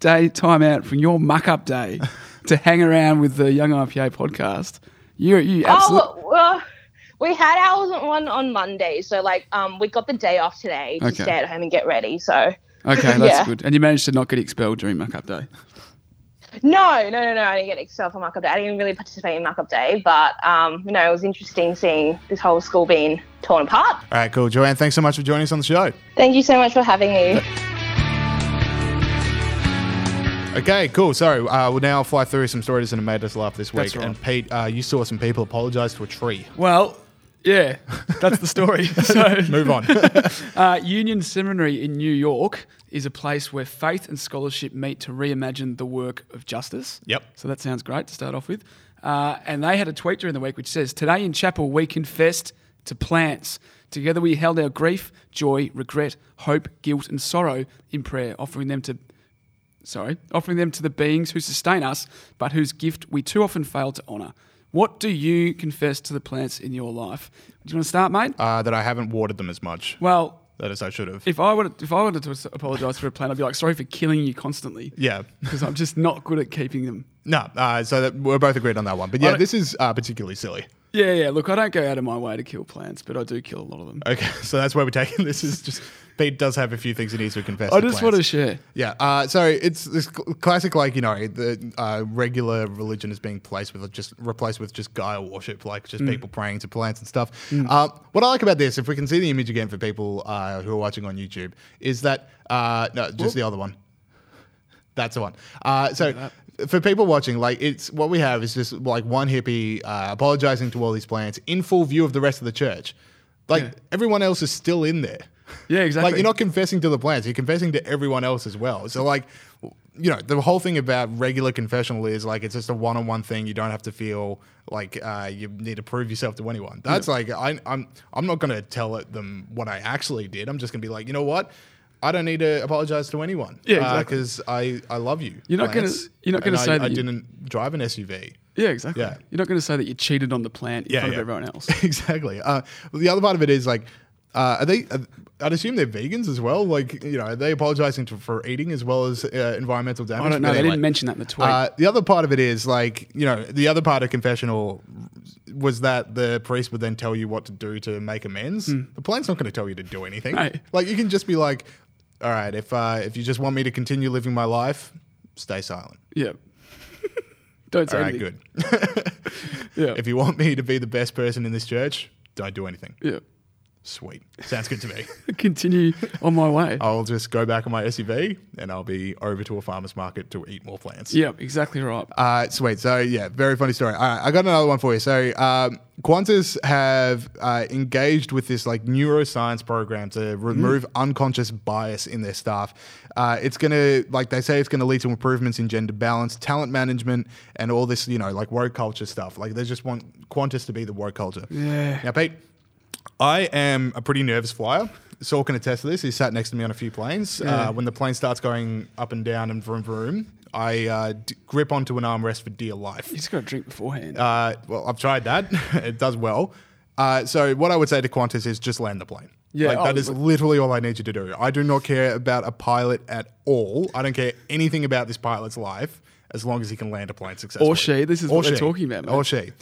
day time out from your muck up day to hang around with the Young IPA podcast. You, you absolutely. Oh, well, we had ours one on Monday, so like um we got the day off today to Okay. stay at home and get ready. So Okay, that's yeah. good. And you managed to not get expelled during muck up day. No, no, no, no. I didn't get expelled for Muck Up Day. I didn't really participate in Muck Up Day, but um, you know, it was interesting seeing this whole school being torn apart. All right, cool, Joanne. Thanks so much for joining us on the show. Thank you so much for having me. Okay, cool. So uh, we'll now fly through some stories that have made us laugh this week. That's right. And Pete, uh, you saw some people apologise to a tree. Well, yeah, that's the story. so Move on. uh, Union Seminary in New York is a place where faith and scholarship meet to reimagine the work of justice. Yep. So that sounds great to start off with. Uh, and they had a tweet during the week which says, Today in chapel we confessed to plants. Together we held our grief, joy, regret, hope, guilt, and sorrow in prayer, offering them to sorry, offering them to the beings who sustain us, but whose gift we too often fail to honour. What do you confess to the plants in your life? Do you want to start, mate? uh, that I haven't watered them as much. Well, That is, I should have. if I wanted, if I wanted to apologise for a plant, I'd be like, sorry for killing you constantly. Yeah. Because I'm just not good at keeping them. No, uh, so that we're both agreed on that one. But yeah, this is uh, particularly silly. Yeah, yeah. Look, I don't go out of my way to kill plants, but I do kill a lot of them. Okay, so that's where we're taking this. Is just Pete does have a few things he needs to confess. I to just want to share. Yeah, uh, so it's this cl- classic, like you know, the uh, regular religion is being placed with just replaced with just Gaia worship, like just Mm. people praying to plants and stuff. Mm. Uh, what I like about this, if we can see the image again for people uh, who are watching on YouTube, is that uh, no, just Whoop. the other one. That's the one. Uh, so for people watching, like it's what we have is just like one hippie uh, apologizing to all these plants in full view of the rest of the church. Like Yeah. everyone else is still in there. Yeah, exactly. Like you're not confessing to the plants, you're confessing to everyone else as well. So like, you know, the whole thing about regular confessional is like it's just a one-on-one thing. You don't have to feel like uh, you need to prove yourself to anyone. That's like I, I'm I'm not gonna tell them what I actually did. I'm just gonna be like, you know what? I don't need to apologize to anyone. Yeah, exactly. Because I I love you. You're not gonna- you're not gonna And I- say that I you- didn't drive an SUV. Yeah, exactly. Yeah. You're not going to say that you cheated on the plant in Yeah, front yeah. of everyone else. exactly. Uh, the other part of it is like, uh, are they? Uh, I'd assume they're vegans as well. Like, you know, are they apologizing to, for eating as well as uh, environmental damage? I don't know. They anyway, didn't mention that in the tweet. Uh, the other part of it is like, you know, the other part of confessional was that the priest would then tell you what to do to make amends. The plant's not going to tell you to do anything. No. Like, you can just be like. All right, if uh, if you just want me to continue living my life, stay silent. Yeah. Don't say All right, anything. good. Yeah. If you want me to be the best person in this church, don't do anything. Yeah. Sweet. Sounds good to me. Continue on my way. I'll just go back on my SUV and I'll be over to a farmer's market to eat more plants. Yeah, exactly right. Uh, sweet. So yeah, very funny story. All right, I got another one for you. So um, Qantas have uh, engaged with this like neuroscience program to remove unconscious bias in their staff. Uh, it's gonna like they say it's gonna lead to improvements in gender balance, talent management, and all this you know like woke culture stuff. Like they just want Qantas to be the woke culture. Yeah. Now, Pete, I am a pretty nervous flyer. Saul can attest to this. He sat next to me on a few planes. Yeah. Uh, when the plane starts going up and down and vroom vroom, I uh, d- grip onto an armrest for dear life. You just got to drink beforehand. Uh, well, I've tried that. it does well. Uh, so what I would say to Qantas is just land the plane. Yeah, like, that oh, is literally all I need you to do. I do not care about a pilot at all. I don't care anything about this pilot's life as long as he can land a plane successfully. Or she. This is Or what they're talking about, mate. Or she.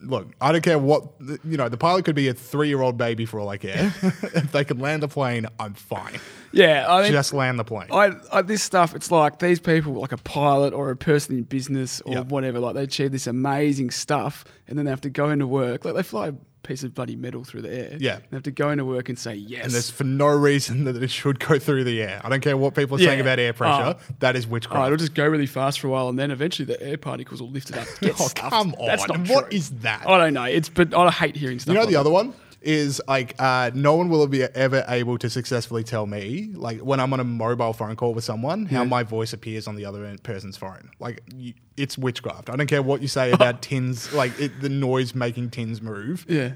Look, I don't care what you know. The pilot could be a three-year-old baby for all I care. if they can land a plane, I'm fine. yeah, I mean, Just land the plane. I, I, this stuff, it's like these people, like a pilot or a person in business or Yep. whatever, like they achieve this amazing stuff and then they have to go into work. Like they fly piece of bloody metal through the air. Yeah. They have to go into work and say yes. and there's for no reason that it should go through the air. I don't care what people are saying about air pressure. Oh. that is Oh, witchcraft. it'll just go really fast for a while, and then eventually the air particles will lift it up. Get Oh, stuffed. come That's on. not What true. is that? I don't know. It's but I hate hearing stuff. You know like the that. other one is like uh, no one will be ever able to successfully tell me like when I'm on a mobile phone call with someone how Yeah. my voice appears on the other person's phone. Like you, it's witchcraft. I don't care what you say about tins, like it, the noise making tins move. Yeah.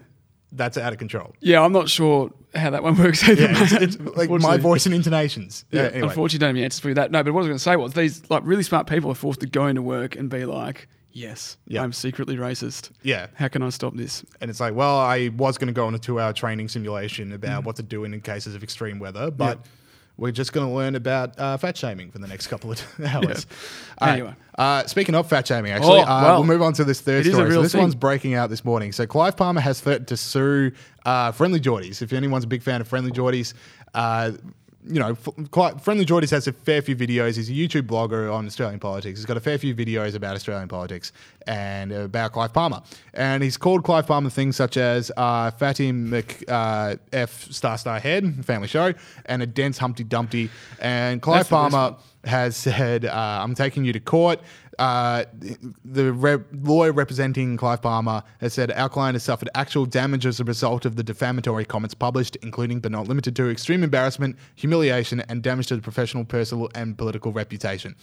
That's out of control. Yeah, I'm not sure how that one works either. Yeah, it's, it's like my voice and intonations. Yeah, Yeah, anyway. unfortunately, don't have any answers for you that. No, but what I was going to say was these like really smart people are forced to go into work and be like, "Yes, Yeah. I'm secretly racist. Yeah. how can I stop this?" And it's like, well, I was going to go on a two hour training simulation Mm. about what to do in, cases of extreme weather, but we're just going to learn about uh, fat shaming for the next couple of hours. Right. Anyway. Uh, speaking of fat shaming, actually, Oh, uh, well, we'll move on to this third it is a story. So this thing. one's breaking out this morning. So Clive Palmer has threatened to sue uh, FriendlyJordies. If anyone's a big fan of FriendlyJordies, uh, you know, F- Cli- FriendlyJordies has a fair few videos. He's a YouTube blogger on Australian politics. He's got a fair few videos about Australian politics and about Clive Palmer. And he's called Clive Palmer things such as uh, Fatty Mc uh, F Star Star Head, family show, and a dense Humpty Dumpty. And Clive That's Palmer has said, uh, I'm taking you to court. Uh, the re- lawyer representing Clive Palmer has said our client has suffered actual damage as a result of the defamatory comments published, including but not limited to extreme embarrassment, humiliation, and damage to the professional, personal, and political reputation.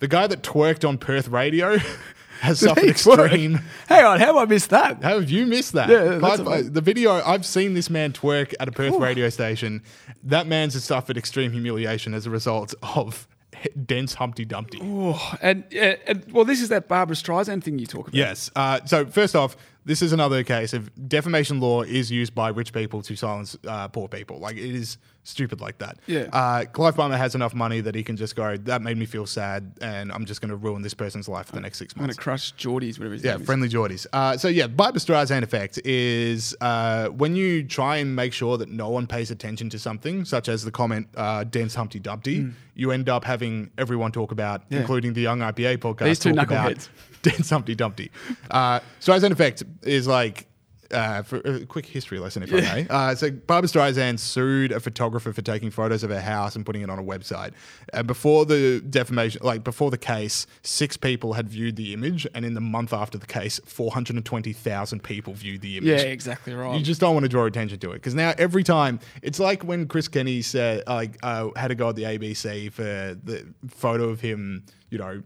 The guy that twerked on Perth radio has suffered he twerk? extreme. Hang on, how have I missed that? How have you missed that? Yeah, Clive- the video, I've seen this man twerk at a Perth radio station. That man's has suffered extreme humiliation as a result of dense Humpty Dumpty. Oh, and, yeah, and well, this is that Barbra Streisand thing you talk about. Yes. Uh, so first off, this is another case of defamation law is used by rich people to silence uh, poor people. Like it is stupid like that. Yeah. Uh, Clive Palmer has enough money that he can just go. That made me feel sad, and I'm just going to ruin this person's life for the next six I'm going months. to crush Jordies, whatever his Yeah, name is. friendly Jordies. Uh, so yeah, Barbra Streisand effect is uh, when you try and make sure that no one pays attention to something, such as the comment uh, "dense Humpty Dumpty," you end up having everyone talk about, Mm. Yeah. including the Young IPA podcast, These two talk about knuckleheads. dense Humpty Dumpty. Uh, Streisand effect is like. Uh, for a quick history lesson, if I may. Uh, so, Barbra Streisand sued a photographer for taking photos of her house and putting it on a website. And before the defamation, like before the case, six people had viewed the image, and in the month after the case, 420,000 people viewed the image. Yeah, exactly right. You just don't want to draw attention to it because now every time it's like when Chris Kenny said like uh, had to go at the ABC for the photo of him, you know,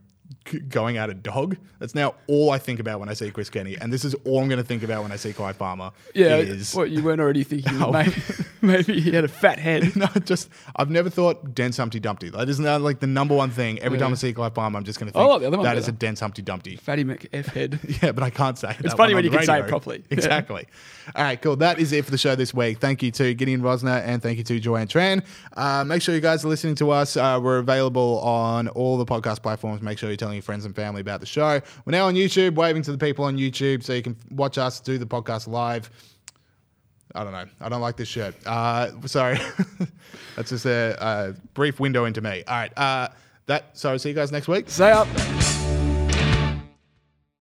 going at a dog. That's now all I think about when I see Chris Kenny, and this is all I'm going to think about when I see Kai Palmer. yeah, is what you weren't already thinking? Oh. Maybe, maybe he had a fat head. no, just I've never thought dense Humpty Dumpty. That is now like the number one thing. Every Yeah. time I see Clive Palmer, I'm just going to think like the other one that is a dense Humpty Dumpty. Fatty McF head. Yeah, but I can't say. It's funny when you can say it properly. Yeah. Exactly. All right, cool. That is it for the show this week. Thank you to Gideon Rozner and thank you to Joanne Tran. Uh, make sure you guys are listening to us. Uh, we're available on all the podcast platforms. Make sure telling your friends and family about the show. We're now on YouTube, waving to the people on YouTube so you can watch us do the podcast live. I don't know. I don't like this shirt. Uh, sorry. That's just a, a brief window into me. All right. Uh, that. So see you guys next week. Stay up.